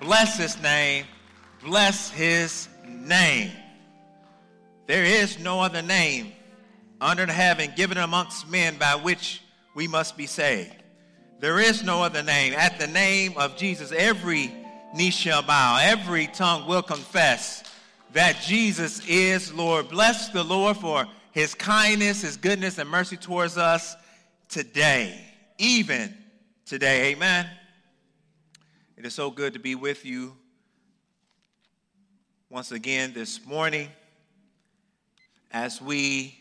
Bless his name. Bless his name. There is no other name under heaven given amongst men by which we must be saved. There is no other name. At the name of Jesus, every knee shall bow, every tongue will confess that Jesus is Lord. Bless the Lord for his kindness, his goodness, and mercy towards us today, even today. Amen. It is so good to be with you once again this morning as we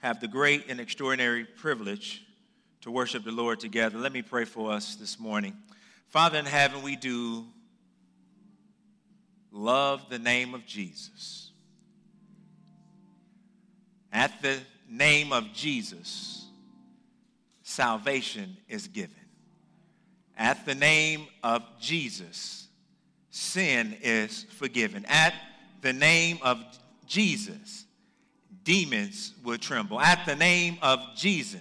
have the great and extraordinary privilege to worship the Lord together. Let me pray for us this morning. Father in heaven, we do love the name of Jesus. At the name of Jesus, salvation is given. At the name of Jesus, sin is forgiven. At the name of Jesus, demons will tremble. At the name of Jesus,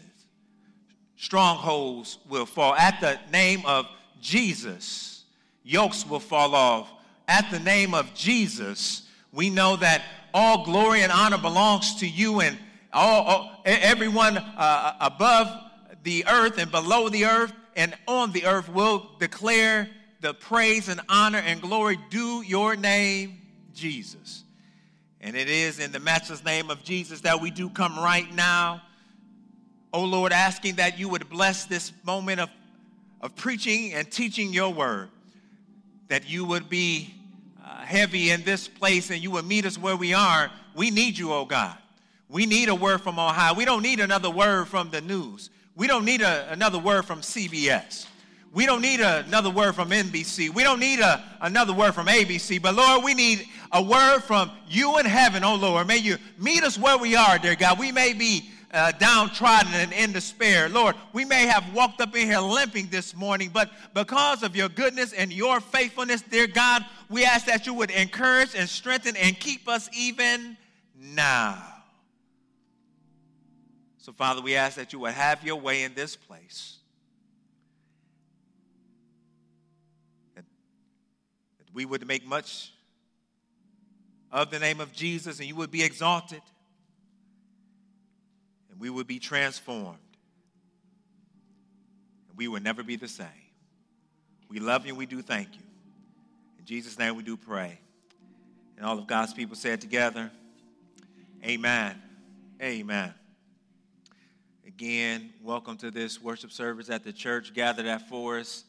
strongholds will fall. At the name of Jesus, yokes will fall off. At the name of Jesus, we know that all glory and honor belongs to you and all, all everyone uh, above the earth and below the earth and on the earth will declare the praise and honor and glory due your name, Jesus. And it is in the matchless name of Jesus that we do come right now. Oh Lord, asking that you would bless this moment of, of preaching and teaching your word, that you would be uh, heavy in this place and you would meet us where we are. We need you, oh God. We need a word from on high. We don't need another word from the news. We don't need a, another word from CBS. We don't need a, another word from NBC. We don't need a, another word from ABC. But Lord, we need a word from you in heaven, oh Lord. May you meet us where we are, dear God. We may be uh, downtrodden and in despair. Lord, we may have walked up in here limping this morning, but because of your goodness and your faithfulness, dear God, we ask that you would encourage and strengthen and keep us even now. So, Father, we ask that you would have your way in this place. That, we would make much of the name of Jesus and you would be exalted and we would be transformed. And we would never be the same. We love you and we do thank you. In Jesus' name we do pray. And all of God's people say it together. Amen. Amen. Again, welcome to this worship service at the church gathered at Forest.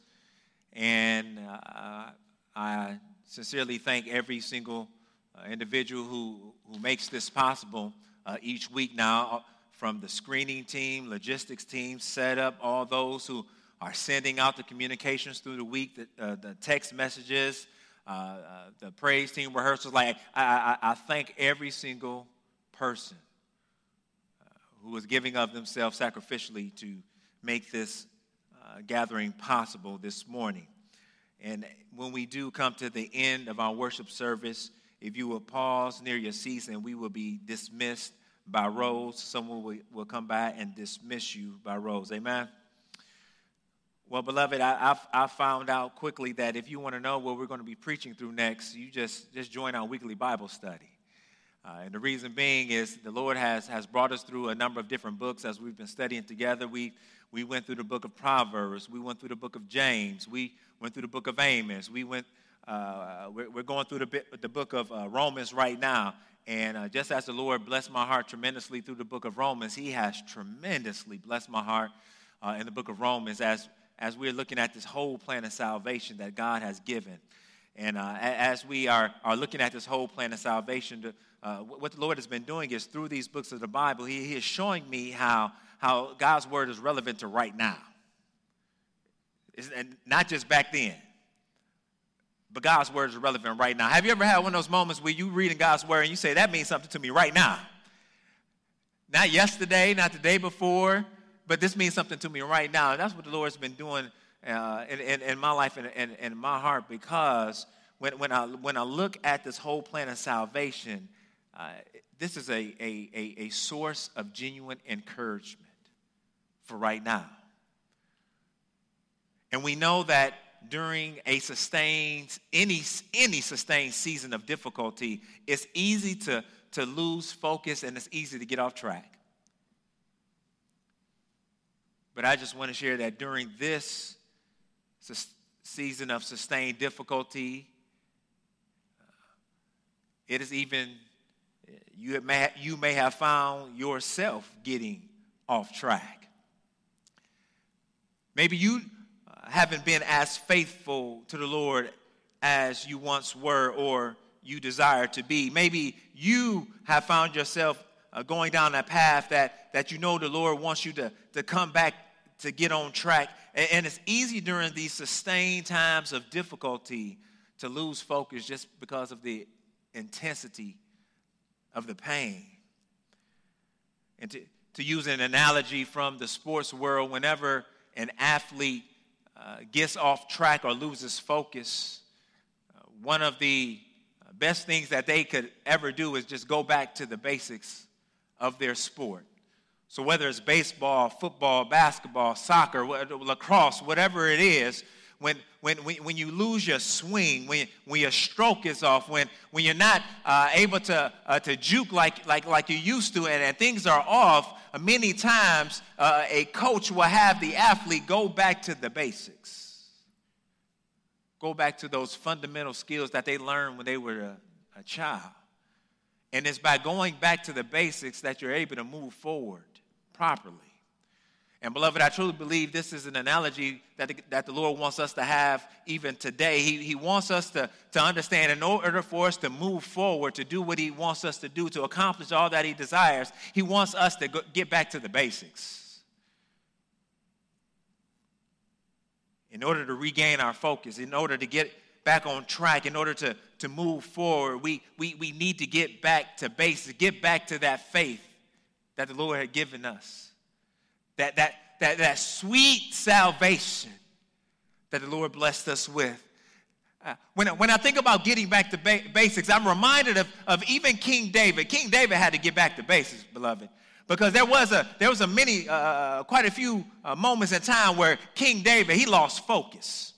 And uh, I sincerely thank every single uh, individual who, who makes this possible uh, each week now, uh, from the screening team, logistics team, setup, all those who are sending out the communications through the week, the, uh, the text messages, uh, the praise team rehearsals. Like, I, I, I thank every single person who was giving of themselves sacrificially to make this uh, gathering possible this morning. And when we do come to the end of our worship service, if you will pause near your seats and we will be dismissed by rows, someone will, will come by and dismiss you by rows. Amen. Well, beloved, I, I, I, found out quickly that if you want to know what we're going to be preaching through next, you just, just join our weekly Bible study. Uh, and the reason being is the Lord has, has brought us through a number of different books as we've been studying together. We, we went through the book of Proverbs, we went through the book of James, we went through the book of Amos, we went, uh, we're, we're, going through the, the book of uh, Romans right now. And uh, just as the Lord blessed my heart tremendously through the book of Romans, He has tremendously blessed my heart uh, in the book of Romans as, as we're looking at this whole plan of salvation that God has given. And uh, as we are, are looking at this whole plan of salvation, to, uh, what the Lord has been doing is through these books of the Bible, He, he is showing me how, how God's word is relevant to right now. It's, and not just back then, but God's word is relevant right now. Have you ever had one of those moments where you reading God's word and you say, that means something to me right now? Not yesterday, not the day before, but this means something to me right now. And that's what the Lord's been doing uh, in, in, in, my life and in, in, my heart because when, when, I, when I look at this whole plan of salvation, uh, this is a, a, a, a source of genuine encouragement for right now. And we know that during a sustained, any, any sustained season of difficulty, it's easy to, to lose focus and it's easy to get off track. But I just want to share that during this season of sustained difficulty, uh, it is even, you may, you may have found yourself getting off track. Maybe you uh, haven't been as faithful to the Lord as you once were or you desire to be. Maybe you have found yourself uh, going down that path that, that you know the Lord wants you to, to come back to get on track. And, and it's easy during these sustained times of difficulty to lose focus just because of the intensity of the pain. And to, to use an analogy from the sports world, whenever an athlete uh, gets off track or loses focus, uh, one of the best things that they could ever do is just go back to the basics of their sport. So, whether it's baseball, football, basketball, soccer, lacrosse, whatever it is, when, when, when you lose your swing, when, when your stroke is off, when, when you're not uh, able to, uh, to juke like, like, like you used to, and, and things are off, uh, many times uh, a coach will have the athlete go back to the basics. Go back to those fundamental skills that they learned when they were a, a child. And it's by going back to the basics that you're able to move forward properly. And beloved, I truly believe this is an analogy that the, that the Lord wants us to have even today. He, he wants us to, to understand in order for us to move forward, to do what He wants us to do, to accomplish all that He desires, He wants us to go, get back to the basics. In order to regain our focus, in order to get back on track, in order to, to move forward, we, we, we need to get back to basics, get back to that faith that the Lord had given us that, that, that, that sweet salvation that the Lord blessed us with. Uh, when, when I think about getting back to ba- basics, I'm reminded of, of even King David. King David had to get back to basics, beloved, because there was a there was a many uh, quite a few uh, moments in time where King David he lost focus.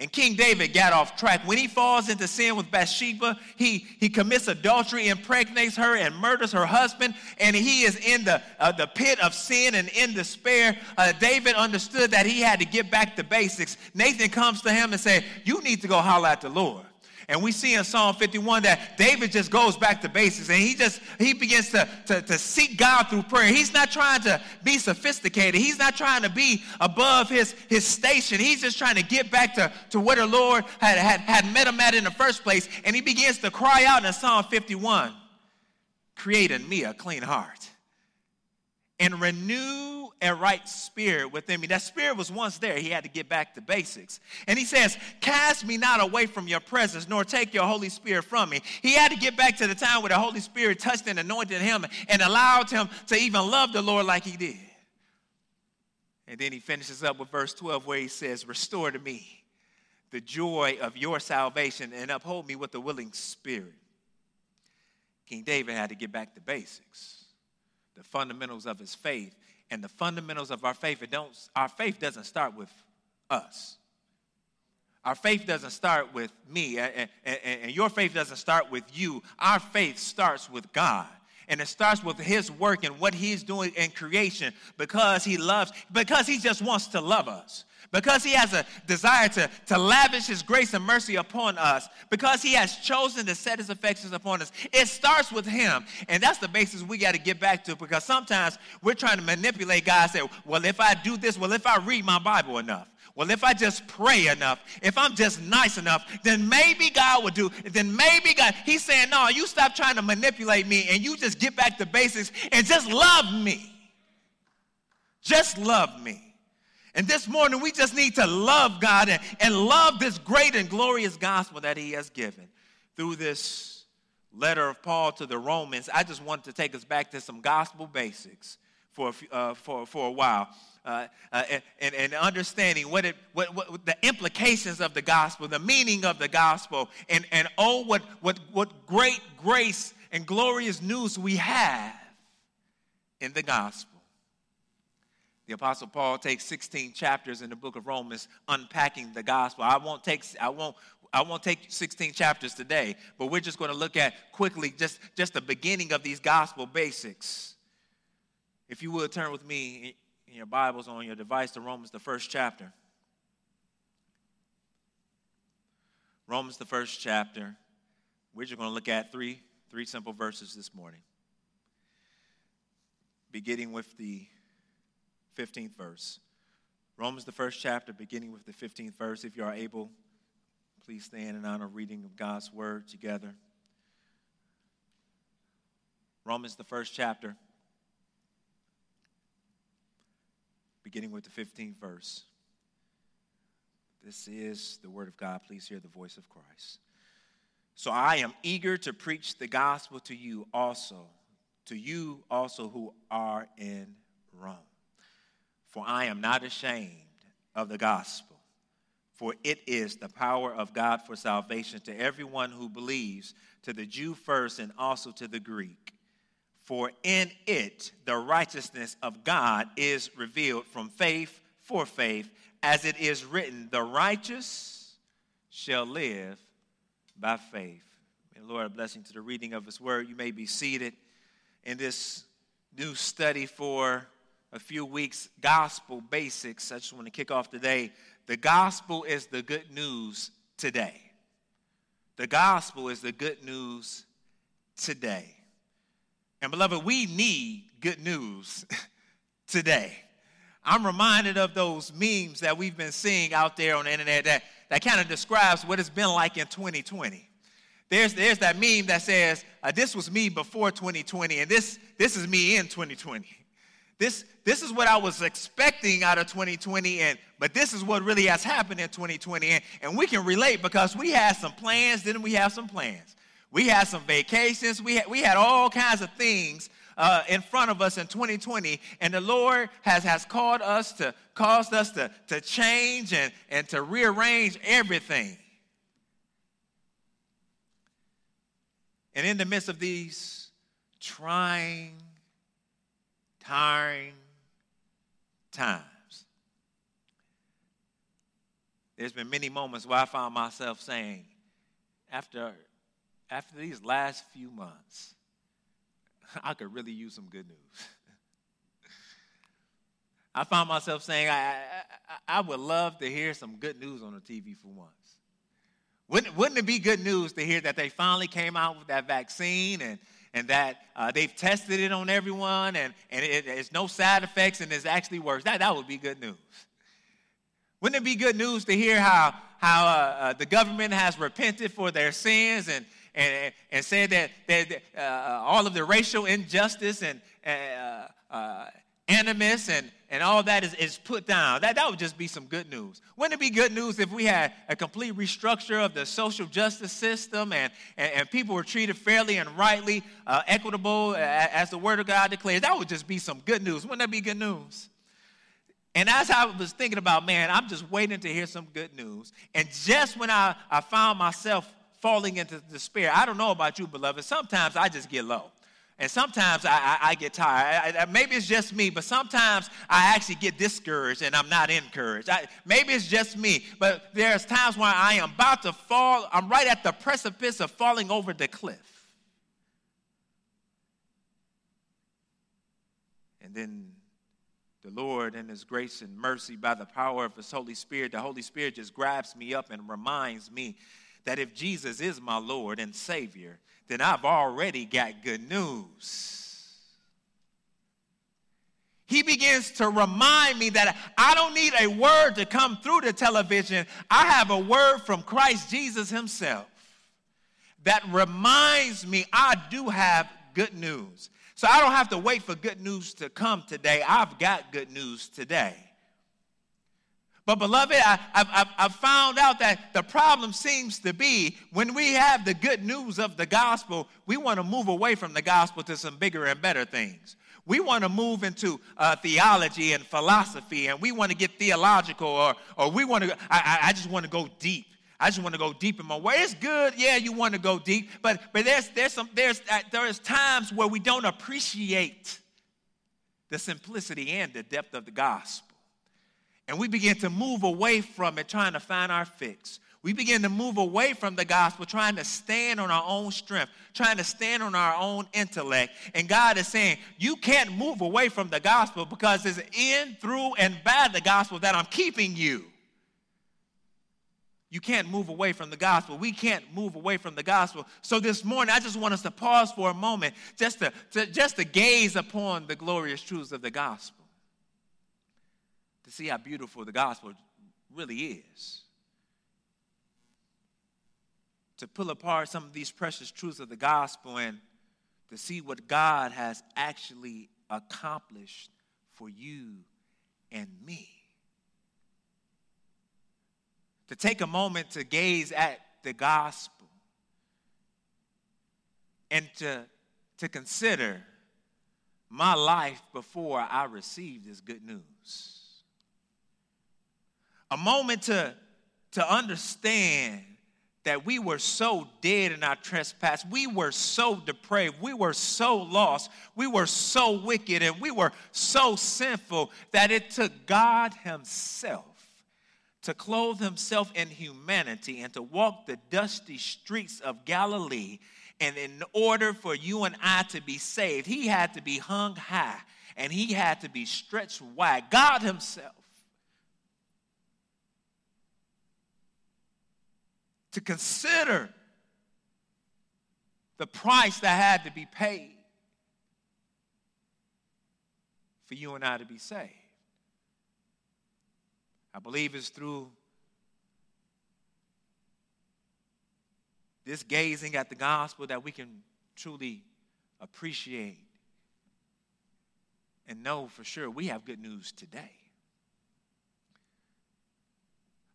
And King David got off track. When he falls into sin with Bathsheba, he, he commits adultery, impregnates her, and murders her husband. And he is in the, uh, the pit of sin and in despair. Uh, David understood that he had to get back to basics. Nathan comes to him and says, You need to go holler at the Lord. And we see in Psalm 51 that David just goes back to basics and he just he begins to, to, to seek God through prayer. He's not trying to be sophisticated. He's not trying to be above his, his station. He's just trying to get back to, to where the Lord had, had, had met him at in the first place. And he begins to cry out in Psalm 51, create in me a clean heart and renew a right spirit within me. That spirit was once there. He had to get back to basics. And he says, Cast me not away from your presence, nor take your Holy Spirit from me. He had to get back to the time where the Holy Spirit touched and anointed him and allowed him to even love the Lord like he did. And then he finishes up with verse 12 where he says, Restore to me the joy of your salvation and uphold me with a willing spirit. King David had to get back to basics the fundamentals of his faith. And the fundamentals of our faith, it don't, our faith doesn't start with us. Our faith doesn't start with me, and, and, and your faith doesn't start with you. Our faith starts with God and it starts with his work and what he's doing in creation because he loves because he just wants to love us because he has a desire to, to lavish his grace and mercy upon us, because he has chosen to set his affections upon us. It starts with him. And that's the basis we got to get back to because sometimes we're trying to manipulate God, say, well, if I do this, well, if I read my Bible enough, well, if I just pray enough, if I'm just nice enough, then maybe God will do. Then maybe God, He's saying, no, you stop trying to manipulate me and you just get back to basics and just love me. Just love me. And this morning, we just need to love God and, and love this great and glorious gospel that He has given through this letter of Paul to the Romans. I just want to take us back to some gospel basics for, uh, for, for a while. Uh, uh, and, and understanding what, it, what, what the implications of the gospel, the meaning of the gospel, and, and oh, what, what, what great grace and glorious news we have in the gospel. The Apostle Paul takes 16 chapters in the book of Romans unpacking the gospel. I won't take, I won't, I won't take 16 chapters today, but we're just going to look at quickly just, just the beginning of these gospel basics. If you would turn with me in your Bibles on your device to Romans, the first chapter. Romans, the first chapter. We're just going to look at three, three simple verses this morning. Beginning with the 15th verse. Romans, the first chapter, beginning with the 15th verse. If you are able, please stand in honor reading of God's word together. Romans, the first chapter, beginning with the 15th verse. This is the word of God. Please hear the voice of Christ. So I am eager to preach the gospel to you also, to you also who are in Rome. For I am not ashamed of the gospel, for it is the power of God for salvation to everyone who believes, to the Jew first and also to the Greek. For in it the righteousness of God is revealed from faith for faith, as it is written, the righteous shall live by faith. May Lord, a blessing to the reading of his word. You may be seated in this new study for a few weeks, gospel basics. I just want to kick off today. The gospel is the good news today. The gospel is the good news today. And beloved, we need good news today. I'm reminded of those memes that we've been seeing out there on the internet that, that kind of describes what it's been like in 2020. There's, there's that meme that says, uh, This was me before 2020, and this, this is me in 2020. This, this is what I was expecting out of 2020, and but this is what really has happened in 2020. And, and we can relate because we had some plans, didn't we have some plans? We had some vacations, we had, we had all kinds of things uh, in front of us in 2020, and the Lord has, has called us to, caused us to, to change and, and to rearrange everything. And in the midst of these trying, tiring times. There's been many moments where I found myself saying, after, after these last few months, I could really use some good news. I found myself saying, I, I, I, would love to hear some good news on the TV for once. Wouldn't, wouldn't it be good news to hear that they finally came out with that vaccine and, and that uh, they've tested it on everyone and, and it, it's no side effects and it actually works. That, that would be good news. Wouldn't it be good news to hear how, how uh, uh, the government has repented for their sins and, and, and said that, that uh, all of the racial injustice and uh, uh, animus and, and all that is, is put down. That, that would just be some good news. Wouldn't it be good news if we had a complete restructure of the social justice system and, and, and people were treated fairly and rightly, uh, equitable, as the Word of God declares? That would just be some good news. Wouldn't that be good news? And as I was thinking about, man, I'm just waiting to hear some good news. And just when I, I found myself falling into despair, I don't know about you, beloved, sometimes I just get low. And sometimes I, I, I get tired. I, maybe it's just me, but sometimes I actually get discouraged and I'm not encouraged. maybe it's just me, but there's times when I am about to fall. I'm right at the precipice of falling over the cliff. And then the Lord, in His grace and mercy, by the power of His Holy Spirit, the Holy Spirit just grabs me up and reminds me that if Jesus is my Lord and Savior, then I've already got good news. He begins to remind me that I don't need a word to come through the television. I have a word from Christ Jesus Himself that reminds me I do have good news. So I don't have to wait for good news to come today. I've got good news today. But, beloved, I, have I've found out that the problem seems to be when we have the good news of the gospel, we want to move away from the gospel to some bigger and better things. We want to move into uh, theology and philosophy, and we want to get theological, or, or we want to, I, I just want to go deep. I just want to go deep in my way. It's good, yeah, you want to go deep, but but there's there's some there's uh, there's times where we don't appreciate the simplicity and the depth of the gospel. And we begin to move away from it, trying to find our fix. We begin to move away from the gospel, trying to stand on our own strength, trying to stand on our own intellect. And God is saying, You can't move away from the gospel because it's in, through, and by the gospel that I'm keeping you. You can't move away from the gospel. We can't move away from the gospel. So this morning, I just want us to pause for a moment just to, to just to gaze upon the glorious truths of the gospel, to see how beautiful the gospel really is. To pull apart some of these precious truths of the gospel and to see what God has actually accomplished for you and me to take a moment to gaze at the gospel and to, to consider my life before I received this good news. A moment to, to understand that we were so dead in our trespass. We were so depraved. We were so lost. We were so wicked and we were so sinful that it took God Himself to clothe himself in humanity and to walk the dusty streets of Galilee. And in order for you and I to be saved, he had to be hung high and he had to be stretched wide. God himself. To consider the price that had to be paid for you and I to be saved. I believe it's through this gazing at the gospel that we can truly appreciate and know for sure we have good news today.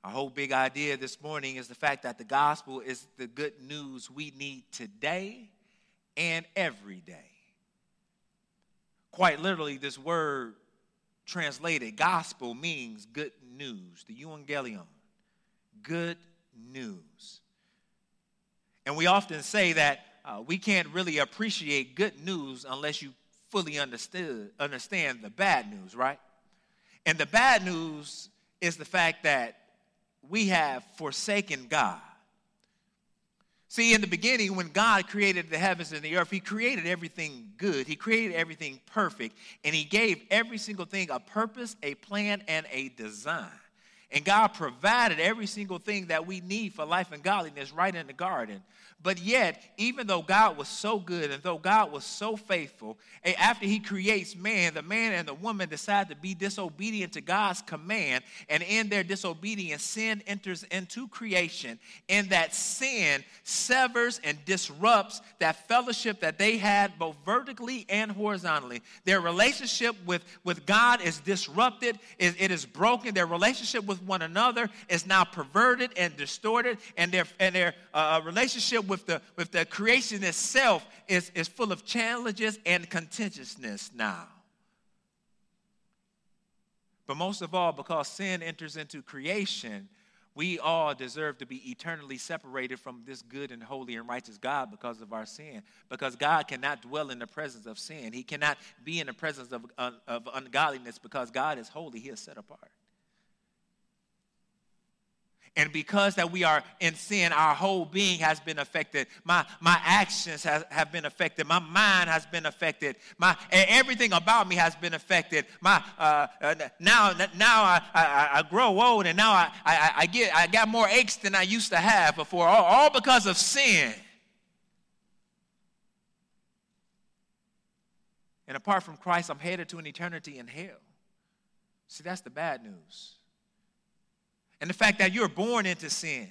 Our whole big idea this morning is the fact that the gospel is the good news we need today and every day. Quite literally, this word translated gospel means good news, the evangelion, good news. And we often say that uh, we can't really appreciate good news unless you fully understood, understand the bad news, right? And the bad news is the fact that we have forsaken God. See, in the beginning, when God created the heavens and the earth, He created everything good. He created everything perfect. And He gave every single thing a purpose, a plan, and a design. And God provided every single thing that we need for life and godliness right in the garden. But yet, even though God was so good and though God was so faithful, after he creates man, the man and the woman decide to be disobedient to God's command. And in their disobedience, sin enters into creation. And that sin severs and disrupts that fellowship that they had both vertically and horizontally. Their relationship with, with God is disrupted, it, it is broken. Their relationship with one another is now perverted and distorted. And their, and their uh, relationship with the, with the creation itself is, is full of challenges and contentiousness now. But most of all, because sin enters into creation, we all deserve to be eternally separated from this good and holy and righteous God because of our sin. Because God cannot dwell in the presence of sin. He cannot be in the presence of, of ungodliness because God is holy. He is set apart. And because that we are in sin, our whole being has been affected. My, my actions has, have been affected. My mind has been affected. My, everything about me has been affected. My, uh, uh, now now I, I, I, grow old and now I, I, I, get, I got more aches than I used to have before, all, all because of sin. And apart from Christ, I'm headed to an eternity in hell. See, that's the bad news and the fact that you're born into sin.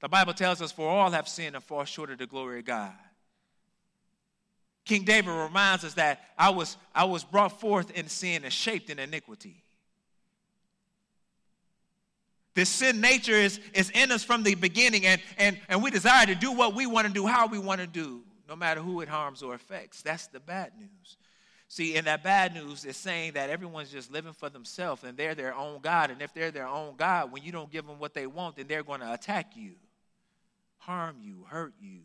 The Bible tells us, For all have sinned and fall short of the glory of God. King David reminds us that I was, I was brought forth in sin and shaped in iniquity. This sin nature is, is in us from the beginning, and, and, and we desire to do what we want to do, how we want to do, no matter who it harms or affects. That's the bad news. See, and that bad news is saying that everyone's just living for themselves and they're their own God. And if they're their own God, when you don't give them what they want, then they're going to attack you, harm you, hurt you.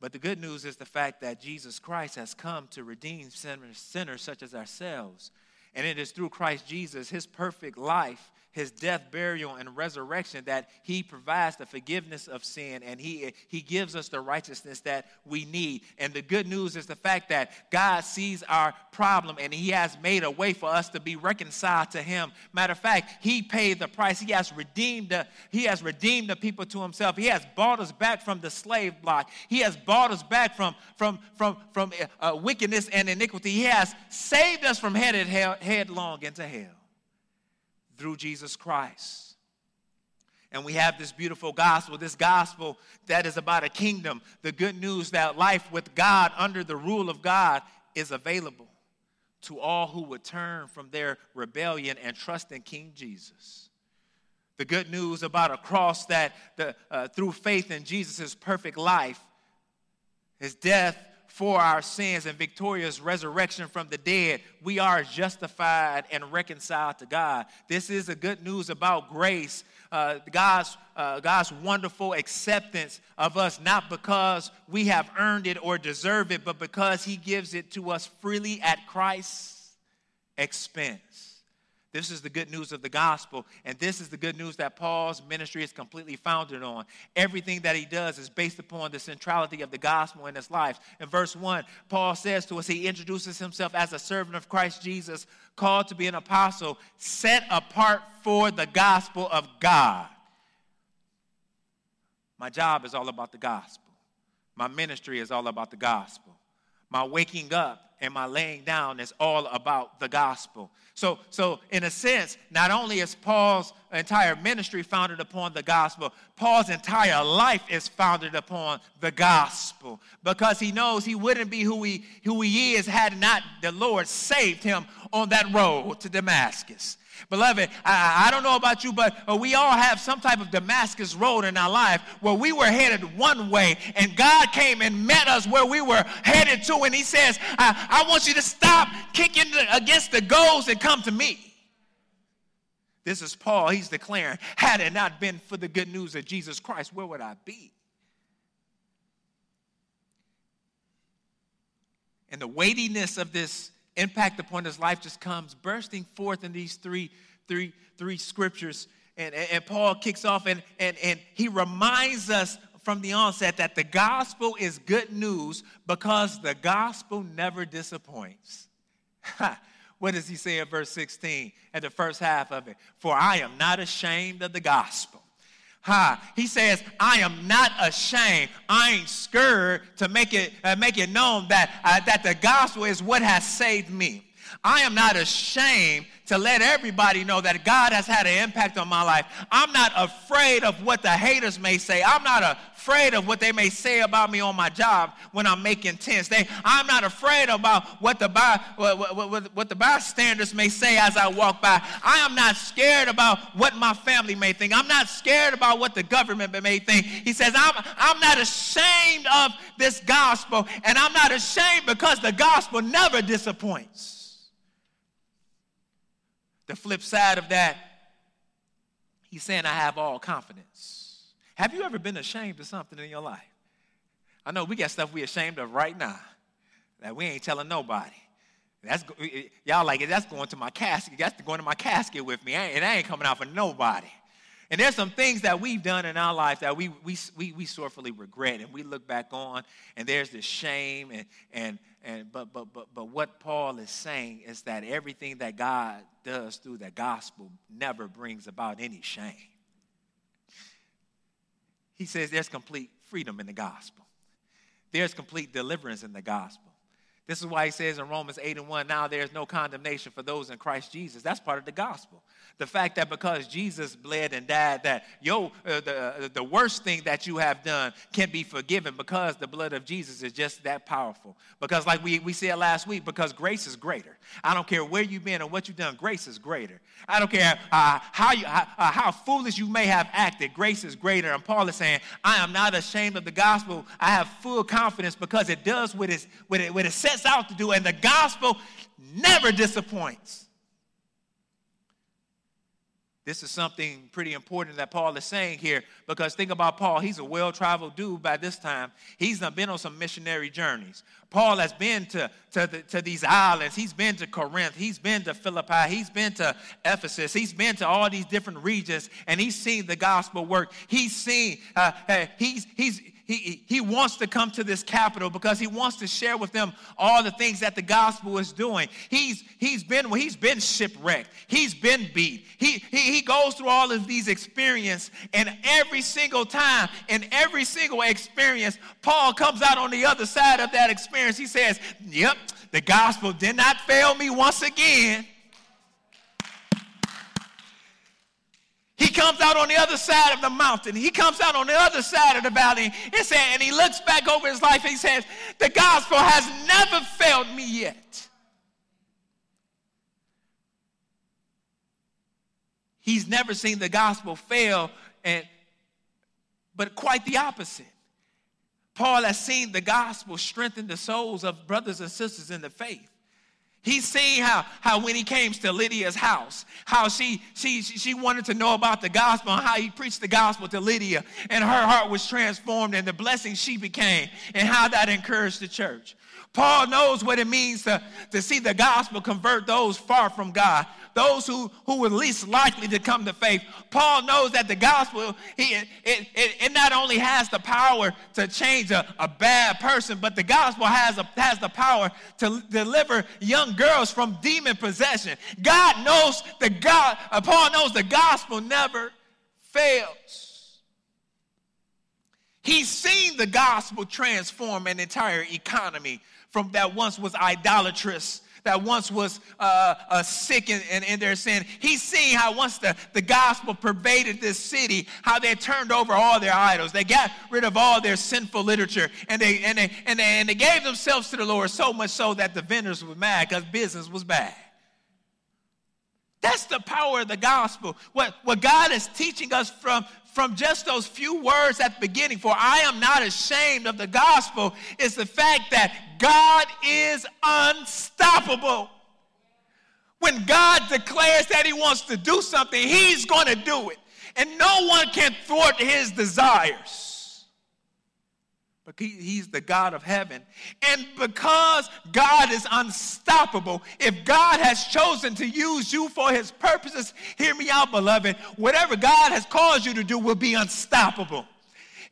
But the good news is the fact that Jesus Christ has come to redeem sinners, sinners such as ourselves. And it is through Christ Jesus, his perfect life, his death, burial, and resurrection that he provides the forgiveness of sin and he, he gives us the righteousness that we need. And the good news is the fact that God sees our problem and he has made a way for us to be reconciled to him. Matter of fact, he paid the price. He has redeemed the, he has redeemed the people to himself. He has bought us back from the slave block. He has bought us back from, from, from, from uh, wickedness and iniquity. He has saved us from headed hell, headlong into hell through Jesus Christ. And we have this beautiful gospel, this gospel that is about a kingdom, the good news that life with God under the rule of God is available to all who would turn from their rebellion and trust in King Jesus. The good news about a cross that the, uh, through faith in Jesus' perfect life, his death, for our sins and victorious resurrection from the dead, we are justified and reconciled to God. This is the good news about grace, uh, God's, uh, God's wonderful acceptance of us, not because we have earned it or deserve it, but because He gives it to us freely at Christ's expense. This is the good news of the gospel, and this is the good news that Paul's ministry is completely founded on. Everything that he does is based upon the centrality of the gospel in his life. In verse 1, Paul says to us, he introduces himself as a servant of Christ Jesus, called to be an apostle, set apart for the gospel of God. My job is all about the gospel, my ministry is all about the gospel. My waking up and my laying down is all about the gospel. So, so in a sense, not only is Paul's entire ministry founded upon the gospel, Paul's entire life is founded upon the gospel because he knows he wouldn't be who he, who he is had not the Lord saved him on that road to Damascus. Beloved, I, I, don't know about you, but we all have some type of Damascus road in our life where we were headed one way and God came and met us where we were headed to. And He says, I, I want you to stop kicking against the goals and come to me. This is Paul. He's declaring, had it not been for the good news of Jesus Christ, where would I be? And the weightiness of this impact upon his life just comes bursting forth in these three, three, three scriptures. And, and, and Paul kicks off and, and, and he reminds us from the onset that the gospel is good news because the gospel never disappoints. what does he say in verse 16 at the first half of it? For I am not ashamed of the gospel Ha. He says, I am not ashamed. I ain't scared to make it, uh, make it known that, uh, that the gospel is what has saved me. I am not ashamed to let everybody know that God has had an impact on my life. I'm not afraid of what the haters may say. I'm not afraid of what they may say about me on my job when I'm making tents. They, I'm not afraid about what the, by, what, what, what the bystanders may say as I walk by. I am not scared about what my family may think. I'm not scared about what the government may think. He says, I'm, I'm not ashamed of this gospel, and I'm not ashamed because the gospel never disappoints. The flip side of that, he's saying, I have all confidence. Have you ever been ashamed of something in your life? I know we got stuff we're ashamed of right now that we ain't telling nobody. That's y'all like that's going to my casket. That's going to my casket with me. And that ain't coming out for nobody. And there's some things that we've done in our life that we, we, we, we sorrowfully regret and we look back on and there's this shame and, and, and but, but, but, but what Paul is saying is that everything that God does through the gospel never brings about any shame. He says there's complete freedom in the gospel. There's complete deliverance in the gospel. This is why he says in Romans 8 and 1, now there's no condemnation for those in Christ Jesus. That's part of the gospel. The fact that because Jesus bled and died, that yo, uh, the, uh, the worst thing that you have done can be forgiven because the blood of Jesus is just that powerful. Because, like we, we said last week, because grace is greater. I don't care where you've been or what you've done, grace is greater. I don't care uh, how, you, uh, how foolish you may have acted, grace is greater. And Paul is saying, I am not ashamed of the gospel. I have full confidence because it does what, what, it, what it sets out to do, and the gospel never disappoints. This is something pretty important that Paul is saying here because think about Paul. He's a well traveled dude by this time. He's been on some missionary journeys. Paul has been to, to, the, to these islands. He's been to Corinth. He's been to Philippi. He's been to Ephesus. He's been to all these different regions and he's seen the gospel work. He's seen, uh, he's, he's, he, he wants to come to this capital because he wants to share with them all the things that the gospel is doing. He's, he's, been, he's been shipwrecked. He's been beat. He, he, he goes through all of these experiences, and every single time, in every single experience, Paul comes out on the other side of that experience. He says, Yep, the gospel did not fail me once again. He comes out on the other side of the mountain. He comes out on the other side of the valley. And, say, and he looks back over his life and he says, The gospel has never failed me yet. He's never seen the gospel fail, and, but quite the opposite. Paul has seen the gospel strengthen the souls of brothers and sisters in the faith. He's seen how, how when he came to Lydia's house, how she, she, she wanted to know about the gospel and how he preached the gospel to Lydia and her heart was transformed and the blessing she became and how that encouraged the church. Paul knows what it means to, to see the gospel convert those far from God, those who, who were least likely to come to faith. Paul knows that the gospel, he, it, it, it not only has the power to change a, a bad person, but the gospel has, a, has the power to deliver young girls from demon possession. God knows the God, uh, Paul knows the gospel never fails. He's seen the gospel transform an entire economy from that once was idolatrous, that once was uh, uh, sick in, in, in, their sin. He's seeing how once the, the gospel pervaded this city, how they turned over all their idols. They got rid of all their sinful literature and they, and they, and they, and they gave themselves to the Lord so much so that the vendors were mad because business was bad. That's the power of the gospel. What, what God is teaching us from, from just those few words at the beginning, for I am not ashamed of the gospel, is the fact that God is unstoppable. When God declares that He wants to do something, He's going to do it. And no one can thwart His desires he's the God of heaven. And because God is unstoppable, if God has chosen to use you for his purposes, hear me out, beloved, whatever God has caused you to do will be unstoppable.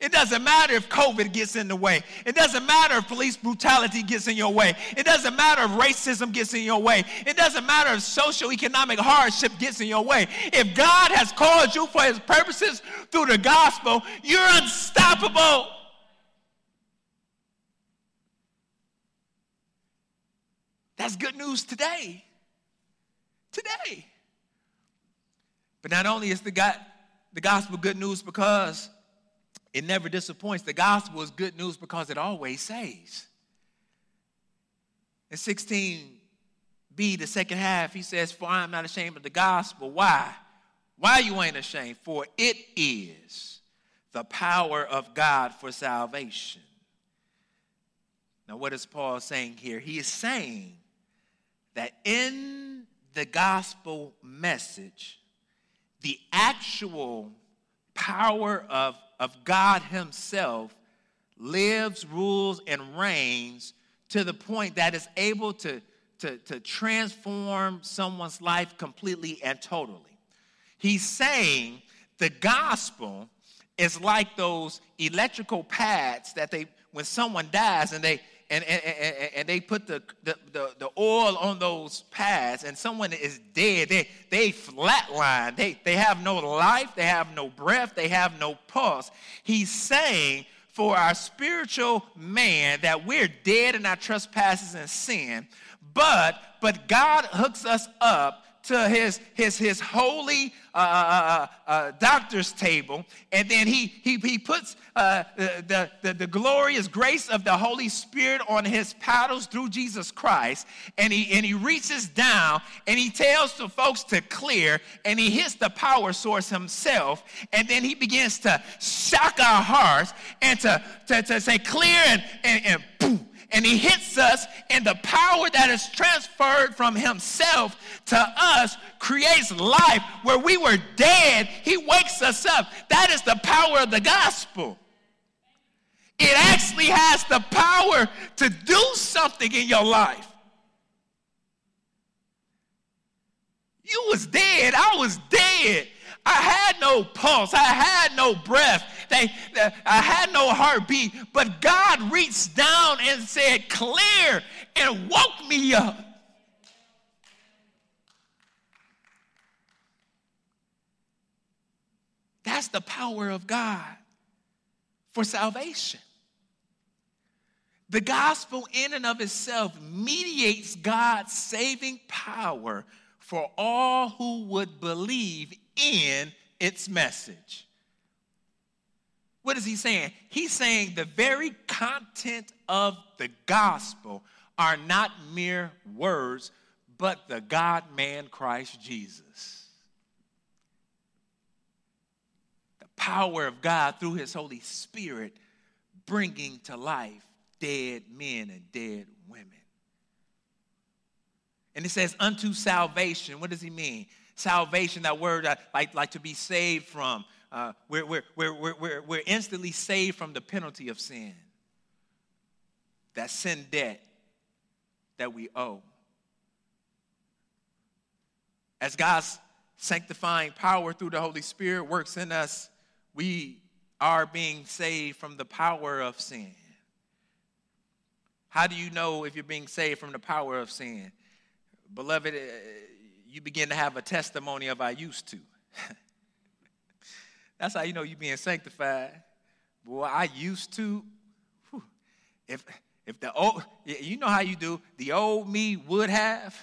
It doesn't matter if COVID gets in the way. It doesn't matter if police brutality gets in your way. It doesn't matter if racism gets in your way. It doesn't matter if social economic hardship gets in your way. If God has called you for his purposes through the gospel, you're unstoppable. That's good news today. Today. But not only is the, God, the gospel good news because it never disappoints, the gospel is good news because it always saves. In 16b, the second half, he says, For I am not ashamed of the gospel. Why? Why you ain't ashamed? For it is the power of God for salvation. Now, what is Paul saying here? He is saying that in the gospel message, the actual power of, of God Himself lives, rules, and reigns to the point that is able to, to, to transform someone's life completely and totally. He's saying the gospel is like those electrical pads that they, when someone dies and they, and, and, and, they put the, the, the, the, oil on those pads and someone is dead, they, they flatline. They, they have no life, they have no breath, they have no pulse. He's saying for our spiritual man that we're dead in our trespasses and sin, but, but God hooks us up to his, his, his holy uh, uh, uh, uh, doctor's table, and then he, he, he puts uh, the, the, the glorious grace of the Holy Spirit on his paddles through Jesus Christ, and he, and he reaches down and he tells the folks to clear, and he hits the power source himself, and then he begins to shock our hearts and to, to, to say clear, and, and, and boom, and he hits us, and the power that is transferred from himself to us creates life. Where we were dead, he wakes us up. That is the power of the gospel. It actually has the power to do something in your life. You was dead, I was dead. I had no pulse. I had no breath. They, I had no heartbeat. But God reached down and said, Clear, and woke me up. That's the power of God for salvation. The gospel, in and of itself, mediates God's saving power for all who would believe in its message. What is he saying? He's saying the very content of the gospel are not mere words, but the God man Christ Jesus. The power of God through his Holy Spirit bringing to life dead men and dead women. And it says, unto salvation. What does he mean? Salvation, that word uh, like, like to be saved from. Uh, we're, we're, we're, we're, we're instantly saved from the penalty of sin, that sin debt that we owe. As God's sanctifying power through the Holy Spirit works in us, we are being saved from the power of sin. How do you know if you're being saved from the power of sin? Beloved, uh, you begin to have a testimony of I used to. That's how you know you're being sanctified. Boy, I used to. If if the old, you know how you do, the old me would have.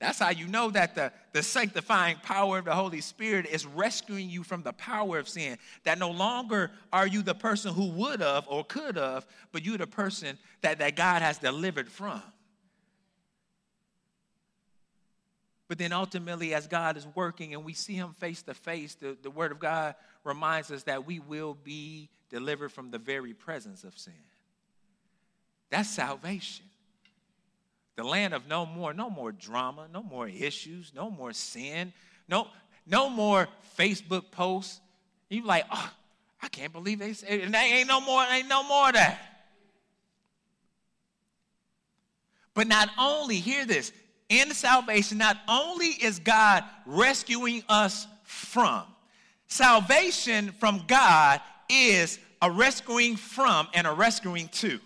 That's how you know that the, the sanctifying power of the Holy Spirit is rescuing you from the power of sin. That no longer are you the person who would have or could have, but you're the person that, that God has delivered from. But then ultimately, as God is working and we see Him face to face, the, the Word of God reminds us that we will be delivered from the very presence of sin. That's salvation. The land of no more, no more drama, no more issues, no more sin, no, no more Facebook posts. You like, oh, I can't believe they say and ain't no more, ain't no more of that. But not only, hear this, in salvation, not only is God rescuing us from, salvation from God is a rescuing from and a rescuing to.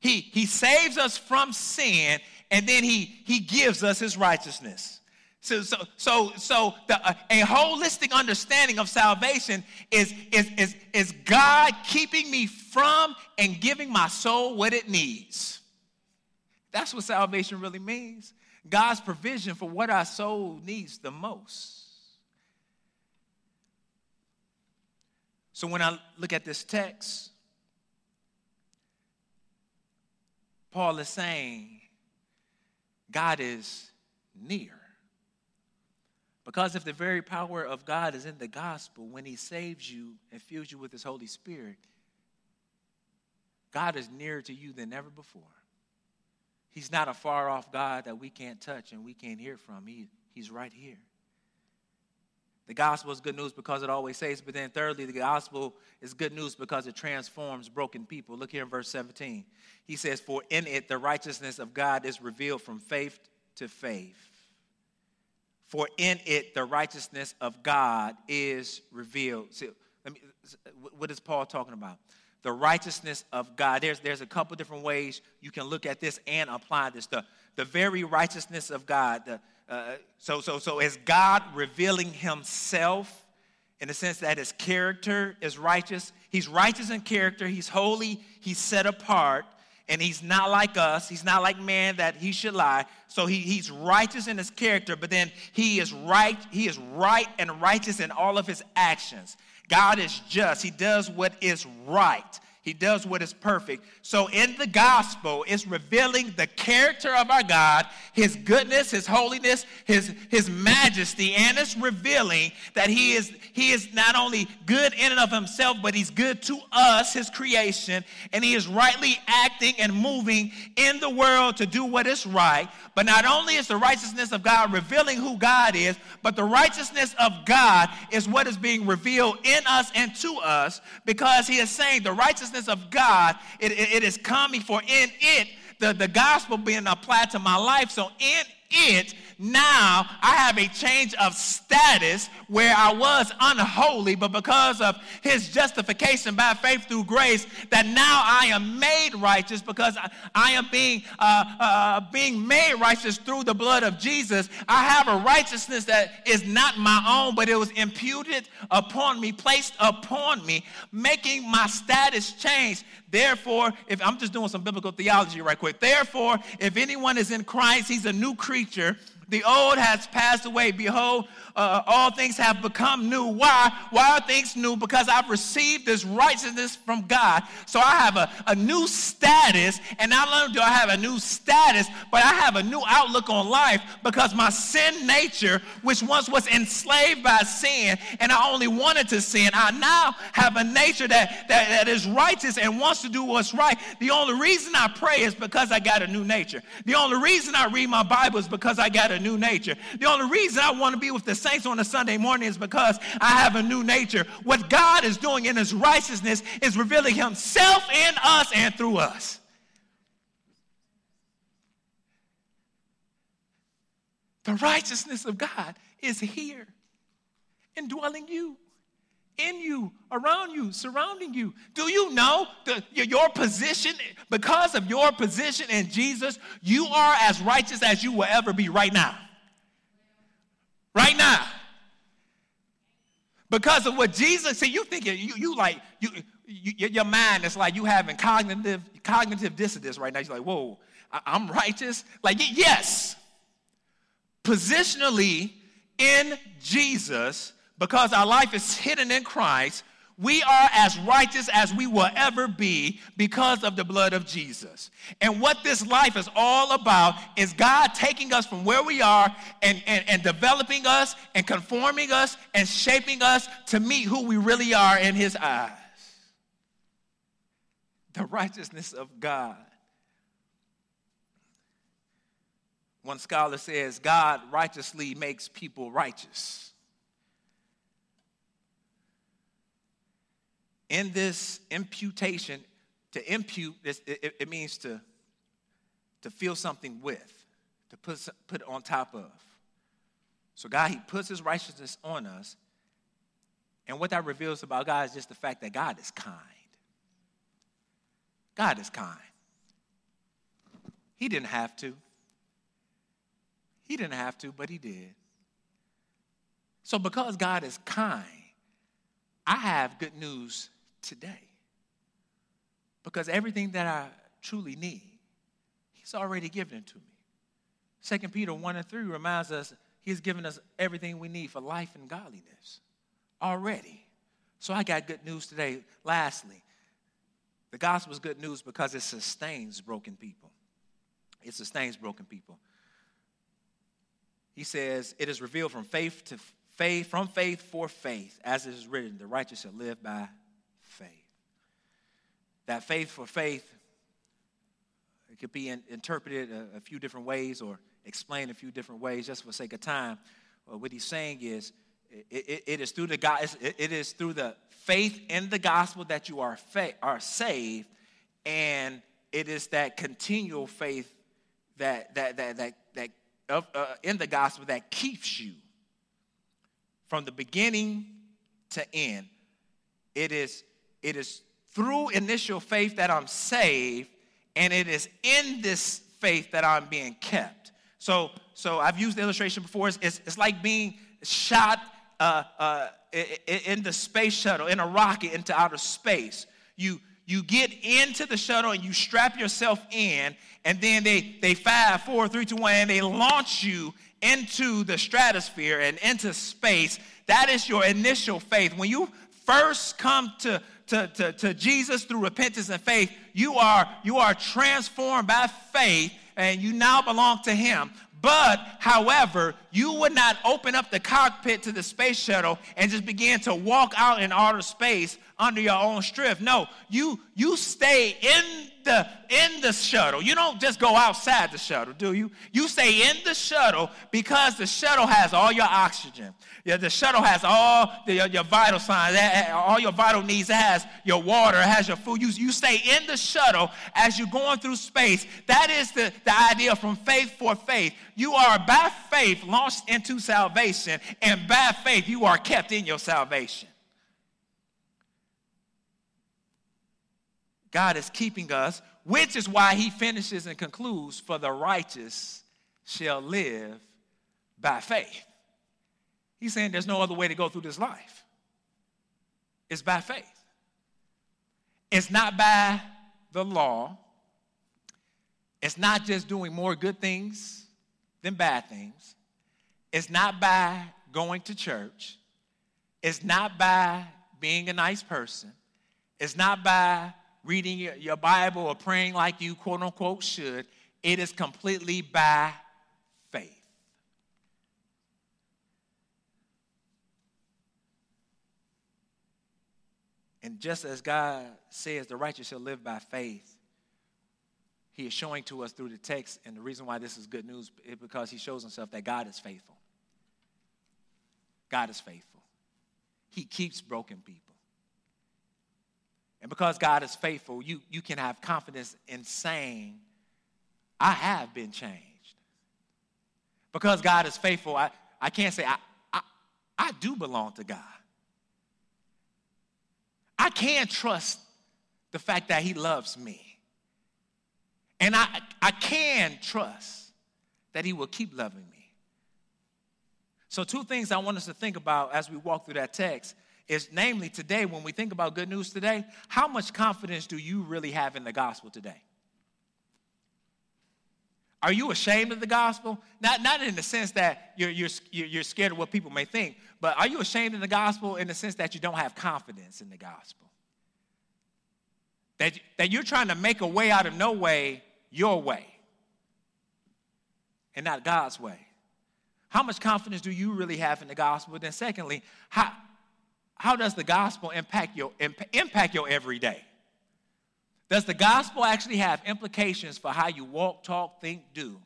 He, he saves us from sin and then he, he gives us his righteousness. So, so, so, so the, uh, a holistic understanding of salvation is, is, is, is God keeping me from and giving my soul what it needs. That's what salvation really means. God's provision for what our soul needs the most. So when I look at this text, Paul is saying God is near. Because if the very power of God is in the gospel, when he saves you and fills you with his Holy Spirit, God is nearer to you than ever before. He's not a far off God that we can't touch and we can't hear from. He, he's right here. The gospel is good news because it always saves, but then thirdly, the gospel is good news because it transforms broken people. Look here in verse 17. He says, For in it the righteousness of God is revealed from faith to faith. For in it the righteousness of God is revealed. See, me, what is Paul talking about? The righteousness of God. There's, there's a couple different ways you can look at this and apply this. The, the very righteousness of God. The, uh, so, so, so is God revealing himself in the sense that his character is righteous? He's righteous in character, he's holy, he's set apart, and he's not like us. He's not like man that he should lie. So he, he's righteous in his character, but then he is right, he is right and righteous in all of his actions. God is just. He does what is right. He does what is perfect. So in the gospel, it's revealing the character of our God, his goodness, his holiness, his, his majesty, and it's revealing that he is, he is not only good in and of himself, but he's good to us, his creation, and he is rightly acting and moving in the world to do what is right. But not only is the righteousness of God revealing who God is, but the righteousness of God is what is being revealed in us and to us because he is saying the righteousness righteousness of God, it, it, it is coming for in it, the, the gospel being applied to my life. So in it, now I have a change of status where I was unholy, but because of his justification by faith through grace, that now I am made righteous because I, am being, uh, uh, being made righteous through the blood of Jesus. I have a righteousness that is not my own, but it was imputed upon me, placed upon me, making my status change. Therefore, if I'm just doing some biblical theology right quick, therefore, if anyone is in Christ, he's a new creature preacher the old has passed away. Behold, uh, all things have become new. Why? Why are things new? Because I've received this righteousness from God. So I have a, a new status. And not only do I have a new status, but I have a new outlook on life because my sin nature, which once was enslaved by sin, and I only wanted to sin, I now have a nature that, that, that is righteous and wants to do what's right. The only reason I pray is because I got a new nature. The only reason I read my Bible is because I got a new nature. The only reason I want to be with the saints on a Sunday morning is because I have a new nature. What God is doing in his righteousness is revealing himself in us and through us. The righteousness of God is here, indwelling you, in you, around you, surrounding you. Do you know the, your position? Because of your position in Jesus, you are as righteous as you will ever be right now right now. Because of what Jesus said, you think you, you like, you, you, your mind is like you having cognitive, cognitive dissonance right now. You're like, whoa, I'm righteous? Like, yes. Positionally in Jesus, because our life is hidden in Christ, we are as righteous as we will ever be because of the blood of Jesus. And what this life is all about is God taking us from where we are and, and, and developing us and conforming us and shaping us to meet who we really are in His eyes. The righteousness of God. One scholar says, God righteously makes people righteous. In this imputation, to impute, it, it means to, to feel something with, to put, put on top of. So God, He puts His righteousness on us. And what that reveals about God is just the fact that God is kind. God is kind. He didn't have to. He didn't have to, but He did. So, because God is kind, I have good news today. Because everything that I truly need, He's already given it to me. Second Peter 1 and 3 reminds us He's given us everything we need for life and godliness already. So I got good news today. Lastly, the gospel is good news because it sustains broken people. It sustains broken people. He says, It is revealed from faith to faith, from faith for faith, as it is written, the righteous shall live by that faith for faith, it could be in, interpreted a, a, few different ways or explained a few different ways just for sake of time. Well, what he's saying is, it, it, it is through the God, it, it is through the faith in the gospel that you are fa- are saved, and it is that continual faith that that that that that of, uh, in the gospel that keeps you from the beginning to end. It is it is through initial faith that I'm saved, and it is in this faith that I'm being kept. So, so I've used the illustration before. It's, it's, it's like being shot uh, uh, in the space shuttle, in a rocket into outer space. You, you get into the shuttle and you strap yourself in, and then they, they five, four, three, two, one, and they launch you into the stratosphere and into space. That is your initial faith. When you first come to to, to, to Jesus through repentance and faith, you are, you are transformed by faith and you now belong to Him. But, however, you would not open up the cockpit to the space shuttle and just begin to walk out in outer space under your own strength. No, you you stay in the in the shuttle. You don't just go outside the shuttle, do you? You stay in the shuttle because the shuttle has all your oxygen. Yeah, the shuttle has all the, your, your vital signs, all your vital needs. It has your water, it has your food. You, you stay in the shuttle as you're going through space. That is the, the idea from faith for faith. You are by faith launched into salvation, and by faith you are kept in your salvation. God is keeping us, which is why he finishes and concludes, For the righteous shall live by faith. He's saying there's no other way to go through this life. It's by faith. It's not by the law. It's not just doing more good things than bad things. It's not by going to church. It's not by being a nice person. It's not by reading your Bible or praying like you quote unquote should. It is completely by faith. And just as God says, the righteous shall live by faith, He is showing to us through the text, and the reason why this is good news is because He shows Himself that God is faithful. God is faithful. He keeps broken people. And because God is faithful, you, you can have confidence in saying, I have been changed. Because God is faithful, I, I can't say, I, I, I do belong to God. I can trust the fact that He loves me. And I, I can trust that He will keep loving me. So, two things I want us to think about as we walk through that text is namely today, when we think about good news today, how much confidence do you really have in the gospel today? Are you ashamed of the gospel? Not, not in the sense that you're, you're, you're scared of what people may think, but are you ashamed of the gospel in the sense that you don't have confidence in the gospel? That, that you're trying to make a way out of no way your way and not God's way. How much confidence do you really have in the gospel? Then, secondly, how, how does the gospel impact your, impact your everyday? Does the gospel actually have implications for how you walk, talk, think, do?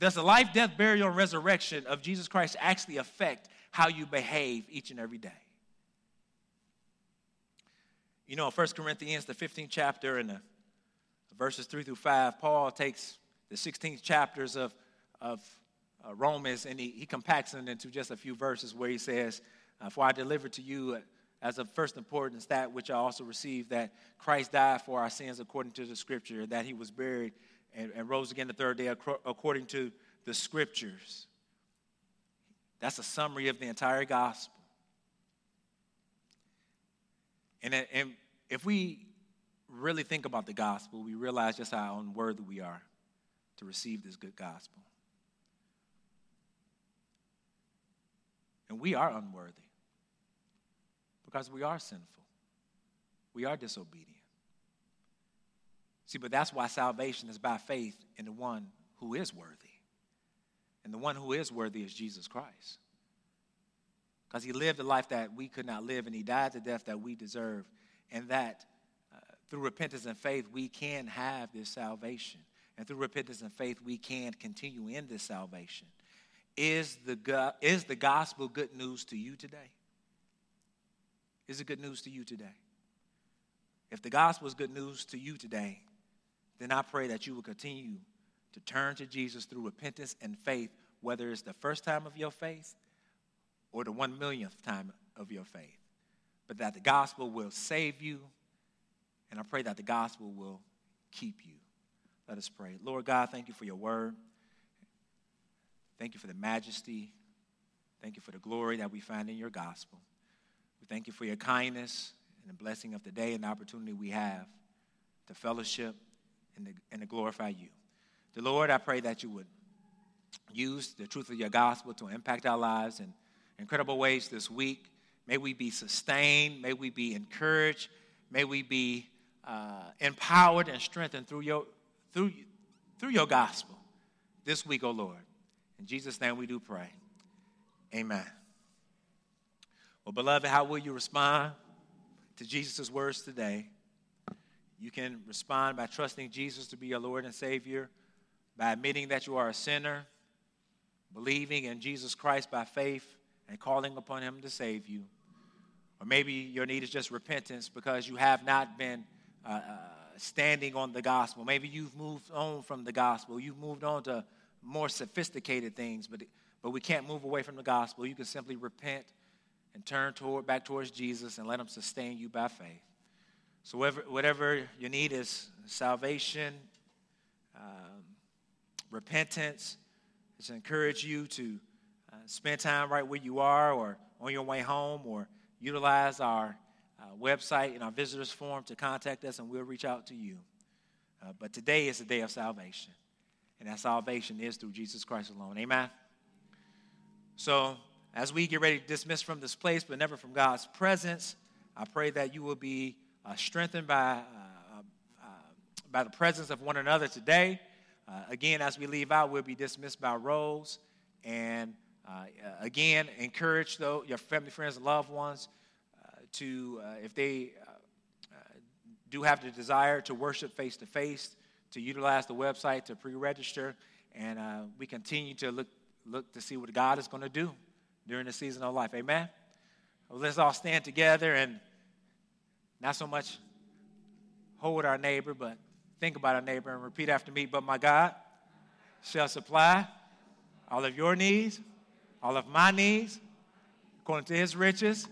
Does the life, death, burial, and resurrection of Jesus Christ actually affect how you behave each and every day? You know, 1 Corinthians, the 15th chapter, and the verses 3 through 5, Paul takes the 16th chapters of, of uh, Romans, and he, he compacts it into just a few verses where he says, uh, For I delivered to you as of first importance that which I also received, that Christ died for our sins according to the scripture, that he was buried and, and rose again the third day according to the scriptures. That's a summary of the entire gospel. And, and if we really think about the gospel, we realize just how unworthy we are to receive this good gospel. And we are unworthy because we are sinful, we are disobedient. See, but that's why salvation is by faith in the one who is worthy. And the one who is worthy is Jesus Christ. Because he lived a life that we could not live, and he died the death that we deserve. And that uh, through repentance and faith, we can have this salvation. And through repentance and faith, we can continue in this salvation. Is the, is the gospel good news to you today? Is it good news to you today? If the gospel is good news to you today, then I pray that you will continue to turn to Jesus through repentance and faith, whether it's the first time of your faith or the one millionth time of your faith. But that the gospel will save you, and I pray that the gospel will keep you. Let us pray. Lord God, thank you for your word. Thank you for the majesty. Thank you for the glory that we find in your gospel. We thank you for your kindness and the blessing of the day and the opportunity we have to fellowship and to, and to glorify you. The Lord, I pray that you would use the truth of your gospel to impact our lives in incredible ways this week. May we be sustained. May we be encouraged. May we be uh, empowered and strengthened through your, through, through your gospel this week, O oh Lord. In Jesus' name we do pray. Amen. Well, beloved, how will you respond to Jesus' words today? You can respond by trusting Jesus to be your Lord and Savior, by admitting that you are a sinner, believing in Jesus Christ by faith, and calling upon Him to save you. Or maybe your need is just repentance because you have not been uh, uh, standing on the gospel. Maybe you've moved on from the gospel. You've moved on to more sophisticated things, but, but we can't move away from the gospel. You can simply repent and turn toward, back towards Jesus and let Him sustain you by faith. So, whatever, whatever your need is salvation, um, repentance, to encourage you to uh, spend time right where you are or on your way home or utilize our uh, website and our visitors form to contact us and we'll reach out to you. Uh, but today is the day of salvation, and that salvation is through Jesus Christ alone. Amen. So, as we get ready to dismiss from this place, but never from God's presence, I pray that you will be uh, strengthened by, uh, uh, by the presence of one another today. Uh, again, as we leave out, we'll be dismissed by roles. And again, encourage though, your family, friends, and loved ones to, if they do have the desire to worship face to face, to utilize the website to pre register. And uh, we continue to look, look to see what God is going to do during the season of life. Amen? Well, let's all stand together and not so much hold our neighbor, but think about our neighbor and repeat after me. But my God shall supply all of your needs, all of my needs, according to his riches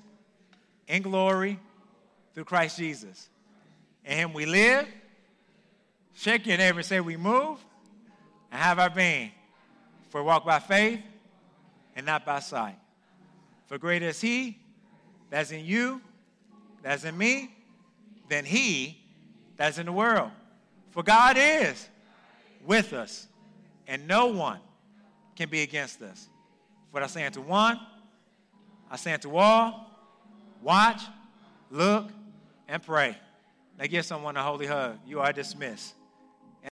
in glory through Christ Jesus. In him we live. Shake your neighbor say, We move and have our being. For walk by faith and not by sight. For greater is he that's in you, that's in me, than he that's in the world. For God is with us, and no one can be against us. What I say unto one, I say unto all, watch, look, and pray. Now give someone a holy hug. You are dismissed.